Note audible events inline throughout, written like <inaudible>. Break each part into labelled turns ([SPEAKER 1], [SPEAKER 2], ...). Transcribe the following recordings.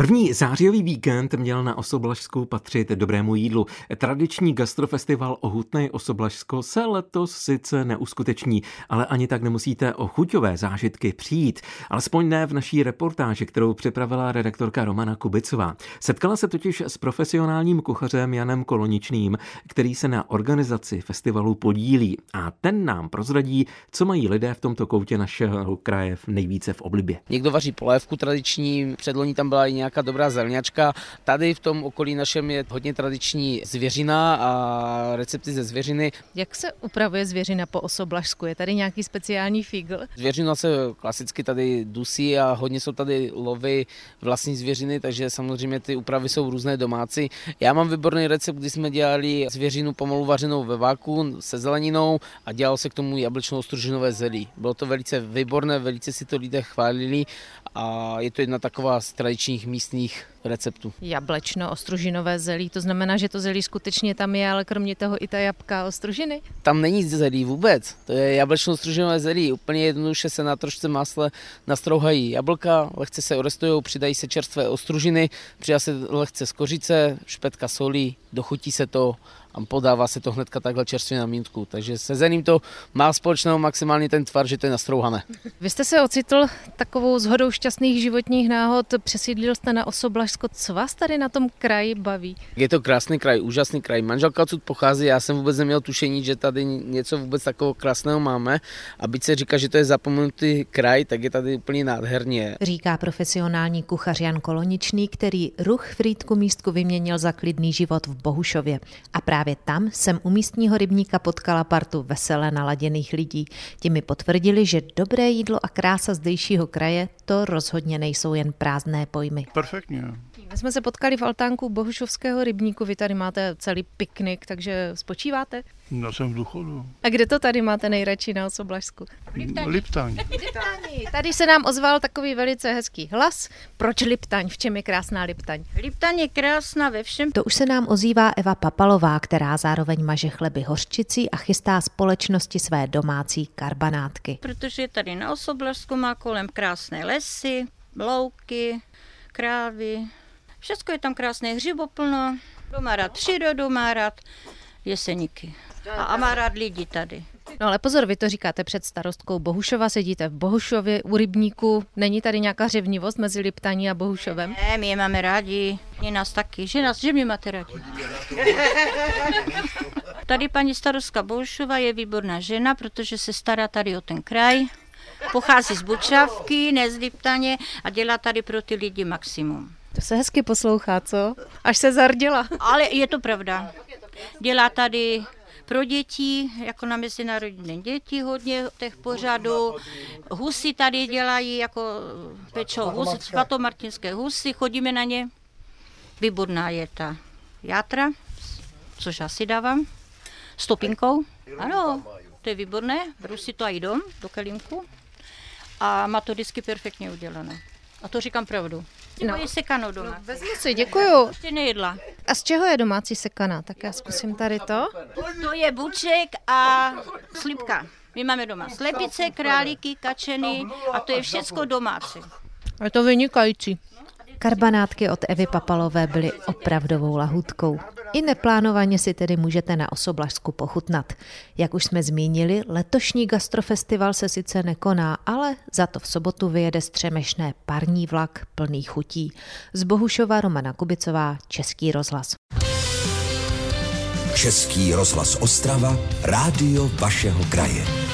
[SPEAKER 1] První zářijový víkend měl na Osoblažsku patřit dobrému jídlu. Tradiční gastrofestival Ohutnej Osoblažsko se letos sice neuskuteční, ale ani tak nemusíte o chuťové zážitky přijít. Alespoň ne v naší reportáži, kterou připravila redaktorka Romana Kubicová. Setkala se totiž s profesionálním kuchařem Janem Koloničným, který se na organizaci festivalu podílí. A ten nám prozradí, co mají lidé v tomto koutě našeho kraje nejvíce v oblibě.
[SPEAKER 2] Někdo vaří polévku tradiční, předloní tam byla i nějaká nějaká dobrá zelňačka. Tady v tom okolí našem je hodně tradiční zvěřina a recepty ze zvěřiny.
[SPEAKER 3] Jak se upravuje zvěřina po Osoblažsku? Je tady nějaký speciální fígl?
[SPEAKER 2] Zvěřina se klasicky tady dusí a hodně jsou tady lovy vlastní zvěřiny, takže samozřejmě ty úpravy jsou různé domácí. Já mám výborný recept, kdy jsme dělali zvěřinu pomalu vařenou ve váku se zeleninou a dělal se k tomu jablčno stružinové zelí. Bylo to velice výborné, velice si to lidé chválili a je to jedna taková z tradičních místních receptů.
[SPEAKER 3] Jablečno, ostružinové zelí, to znamená, že to zelí skutečně tam je, ale kromě toho i ta jabka ostružiny?
[SPEAKER 2] Tam není zelí vůbec, to je jablečno ostružinové zelí. Úplně jednoduše se na trošce másle nastrouhají jablka, lehce se orestují, přidají se čerstvé ostružiny, přidá se lehce z kořice, špetka solí, dochutí se to a podává se to hnedka takhle čerstvě na mítku. Takže se zením to má společného maximálně ten tvar, že to je nastrouhané.
[SPEAKER 3] Vy jste se ocitl takovou zhodou šťastných životních náhod, přesídlil jste na Osoblažsko. Co vás tady na tom kraji baví?
[SPEAKER 2] Je to krásný kraj, úžasný kraj. Manželka odsud pochází, já jsem vůbec neměl tušení, že tady něco vůbec takového krásného máme. A byť se říká, že to je zapomenutý kraj, tak je tady úplně nádherně.
[SPEAKER 3] Říká profesionální kuchař Jan Koloničný, který ruch Frýdku místku vyměnil za klidný život v Bohušově. A právě právě tam jsem u místního rybníka potkala partu veselé naladěných lidí. Ti mi potvrdili, že dobré jídlo a krása zdejšího kraje to rozhodně nejsou jen prázdné pojmy.
[SPEAKER 4] Perfektně.
[SPEAKER 3] My jsme se potkali v altánku Bohušovského rybníku, vy tady máte celý piknik, takže spočíváte?
[SPEAKER 4] No jsem v důchodu.
[SPEAKER 3] A kde to tady máte nejradši na Osoblažsku?
[SPEAKER 4] Liptaň. Liptaň.
[SPEAKER 3] Tady se nám ozval takový velice hezký hlas. Proč Liptaň? V čem je krásná Liptaň?
[SPEAKER 5] Liptaň je krásná ve všem.
[SPEAKER 3] To už se nám ozývá Eva Papalová, která zároveň maže chleby hořčicí a chystá společnosti své domácí karbanátky.
[SPEAKER 5] Protože tady na Osoblažsku má kolem krásné lesy, louky, krávy, Všechno je tam krásné hřiboplno, kdo má rád přírodu, má rád jeseníky. A, a má rád lidi tady.
[SPEAKER 3] No ale pozor, vy to říkáte před starostkou Bohušova, sedíte v Bohušově u rybníku. Není tady nějaká řevnivost mezi Liptaní a Bohušovem?
[SPEAKER 5] Ne, my je máme rádi. Je nás taky. Že nás, že mě máte rádi. <laughs> Tady paní starostka Bohušova je výborná žena, protože se stará tady o ten kraj. Pochází z Bučavky, ne z Liptaně a dělá tady pro ty lidi maximum.
[SPEAKER 3] To se hezky poslouchá, co? Až se zardila.
[SPEAKER 5] Ale je to pravda. Dělá tady pro děti, jako na Mezinárodní den dětí hodně těch pořadů. Husy tady dělají, jako pečou husy, svatomartinské husy, chodíme na ně. Výborná je ta játra, což asi dávám, s topinkou. Ano, to je výborné, beru si to i dom, do kelímku. A má to vždycky perfektně udělané. A to říkám pravdu. No. je sekanou doma. No,
[SPEAKER 3] vezmu si, děkuju.
[SPEAKER 5] Ještě nejedla.
[SPEAKER 3] A z čeho je domácí sekaná? Tak já zkusím tady to.
[SPEAKER 5] To je buček a slipka. My máme doma slepice, králíky, kačeny a to je všecko domácí.
[SPEAKER 3] Je to vynikající. Karbanátky od Evy Papalové byly opravdovou lahutkou. I neplánovaně si tedy můžete na Osoblažsku pochutnat. Jak už jsme zmínili, letošní gastrofestival se sice nekoná, ale za to v sobotu vyjede střemešné parní vlak plný chutí. Z Bohušova Romana Kubicová, Český rozhlas.
[SPEAKER 6] Český rozhlas Ostrava, rádio vašeho kraje.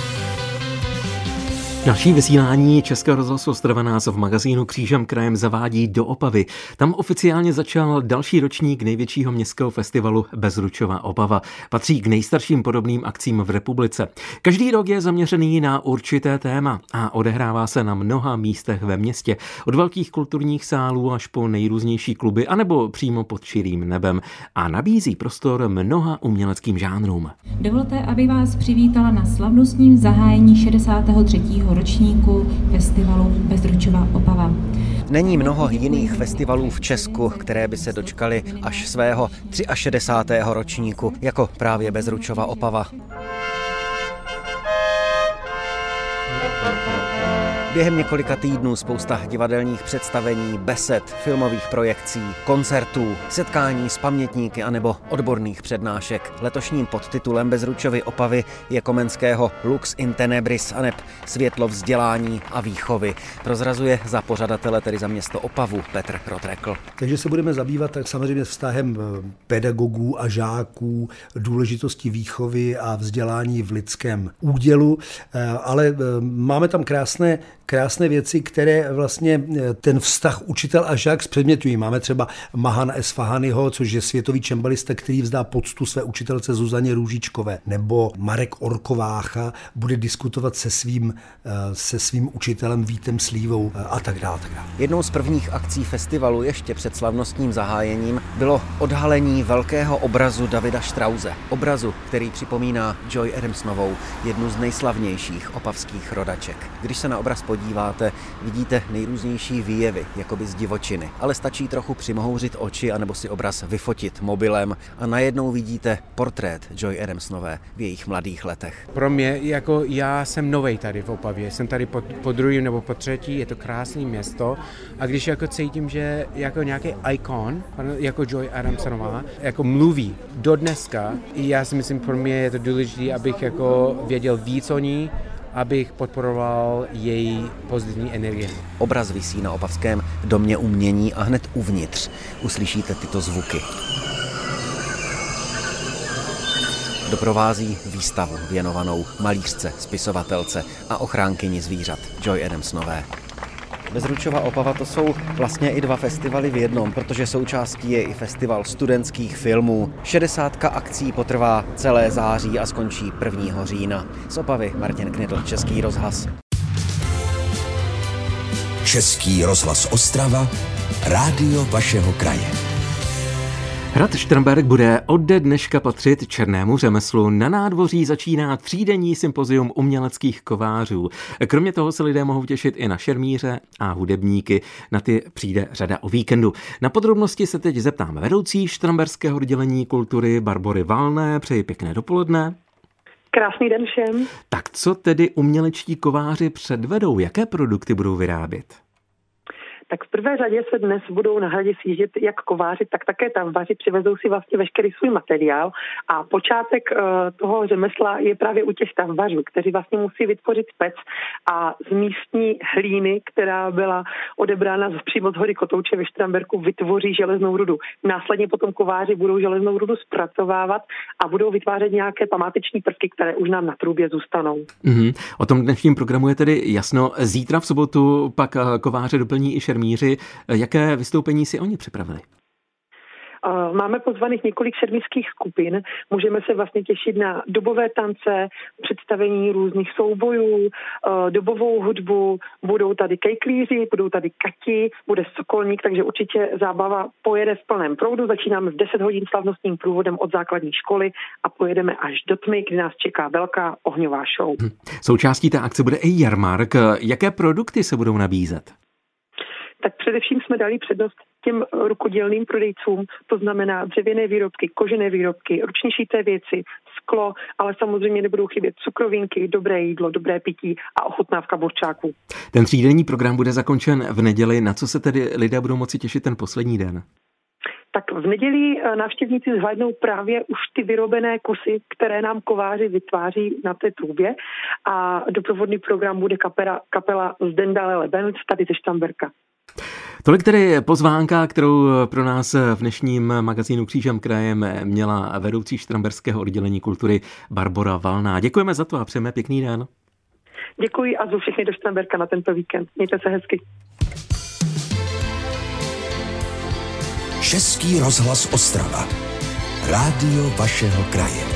[SPEAKER 1] Další vysílání Českého rozhlasu Ostrava nás v magazínu Křížem krajem zavádí do Opavy. Tam oficiálně začal další ročník největšího městského festivalu Bezručová Opava. Patří k nejstarším podobným akcím v republice. Každý rok je zaměřený na určité téma a odehrává se na mnoha místech ve městě. Od velkých kulturních sálů až po nejrůznější kluby anebo přímo pod širým nebem a nabízí prostor mnoha uměleckým žánrům.
[SPEAKER 7] Dovolte, aby vás přivítala na slavnostním zahájení 63 ročníku festivalu Bezručová Opava.
[SPEAKER 8] Není mnoho jiných festivalů v Česku, které by se dočkali až svého 63. ročníku, jako právě Bezručova Opava. Během několika týdnů spousta divadelních představení, besed, filmových projekcí, koncertů, setkání s pamětníky anebo odborných přednášek. Letošním podtitulem Bezručovy opavy je Komenského Lux in Tenebris aneb Světlo vzdělání a výchovy. Prozrazuje za pořadatele, tedy za město Opavu, Petr Rotrekl.
[SPEAKER 9] Takže se budeme zabývat tak samozřejmě vztahem eh, pedagogů a žáků, důležitosti výchovy a vzdělání v lidském údělu, eh, ale eh, máme tam krásné krásné věci, které vlastně eh, ten vztah učitel a žák zpředmětují. Máme třeba Mahan Esfahanyho, což je světový čembalista, který vzdá poctu své učitelce Zuzaně Růžičkové, nebo Marek Orkovácha bude diskutovat se svým, eh, se svým učitelem Vítem Slívou eh, a tak dále. Tak dále.
[SPEAKER 8] Jednou z prvních akcí festivalu ještě před slavnostním zahájením bylo odhalení velkého obrazu Davida Štrauze. Obrazu, který připomíná Joy Adamsnovou, jednu z nejslavnějších opavských rodaček. Když se na obraz podíváte, vidíte nejrůznější výjevy, jakoby z divočiny. Ale stačí trochu přimohouřit oči anebo si obraz vyfotit mobilem a najednou vidíte portrét Joy Adamsnové v jejich mladých letech.
[SPEAKER 10] Pro mě, jako já jsem nový tady v Opavě, jsem tady po, po druhém nebo po třetí, je to krásné město a když jako cítím, že jako nějaký ikon, jako Joy Adamsonová, jako mluví do dneska, já si myslím, pro mě je to důležité, abych jako věděl víc o ní, abych podporoval její pozitivní energie.
[SPEAKER 8] Obraz visí na Opavském domě umění a hned uvnitř uslyšíte tyto zvuky. Doprovází výstavu věnovanou malířce, spisovatelce a ochránkyni zvířat Joy Adamsnové. Bezručová Opava to jsou vlastně i dva festivaly v jednom, protože součástí je i festival studentských filmů. 60 akcí potrvá celé září a skončí 1. října. Z Opavy Martin Knitl, Český rozhlas.
[SPEAKER 6] Český rozhlas Ostrava, rádio vašeho kraje.
[SPEAKER 1] Hrad Šternberg bude ode dneška patřit černému řemeslu. Na nádvoří začíná třídenní sympozium uměleckých kovářů. Kromě toho se lidé mohou těšit i na šermíře a hudebníky. Na ty přijde řada o víkendu. Na podrobnosti se teď zeptám vedoucí Šternberského oddělení kultury Barbory Valné. Přeji pěkné dopoledne.
[SPEAKER 11] Krásný den všem.
[SPEAKER 1] Tak co tedy umělečtí kováři předvedou? Jaké produkty budou vyrábět?
[SPEAKER 11] Tak v prvé řadě se dnes budou na hradě sjíždět jak kováři, tak také tavbaři, přivezou si vlastně veškerý svůj materiál a počátek uh, toho řemesla je právě u těch tavbařů, kteří vlastně musí vytvořit pec a z místní hlíny, která byla odebrána z, přímo z hory Kotouče ve Štramberku, vytvoří železnou rudu. Následně potom kováři budou železnou rudu zpracovávat a budou vytvářet nějaké památeční prvky, které už nám na trubě zůstanou.
[SPEAKER 1] Mm-hmm. O tom dnešním programu je tedy jasno. Zítra v sobotu pak eh, kováře doplní i šer šermíři. Jaké vystoupení si oni připravili?
[SPEAKER 11] Máme pozvaných několik šermířských skupin, můžeme se vlastně těšit na dobové tance, představení různých soubojů, dobovou hudbu, budou tady kejklíři, budou tady kati, bude sokolník, takže určitě zábava pojede v plném proudu. Začínáme v 10 hodin slavnostním průvodem od základní školy a pojedeme až do tmy, kdy nás čeká velká ohňová show. Hm.
[SPEAKER 1] Součástí té akce bude i jarmark. Jaké produkty se budou nabízet?
[SPEAKER 11] Tak především jsme dali přednost těm rukodělným prodejcům, to znamená dřevěné výrobky, kožené výrobky, ručně šité věci, sklo, ale samozřejmě nebudou chybět cukrovinky, dobré jídlo, dobré pití a ochutnávka burčáků.
[SPEAKER 1] Ten třídenní program bude zakončen v neděli. Na co se tedy lidé budou moci těšit ten poslední den?
[SPEAKER 11] tak v neděli eh, návštěvníci zhlédnou právě už ty vyrobené kusy, které nám kováři vytváří na té trubě a doprovodný program bude kapela, kapela z Dendale Lebens tady ze Štamberka.
[SPEAKER 1] Tolik tedy pozvánka, kterou pro nás v dnešním magazínu Křížem krajem měla vedoucí štramberského oddělení kultury Barbara Valná. Děkujeme za to a přejeme pěkný den.
[SPEAKER 11] Děkuji a zvu všechny do Štramberka na tento víkend. Mějte se hezky.
[SPEAKER 6] Český rozhlas Ostrava. Rádio vašeho kraje.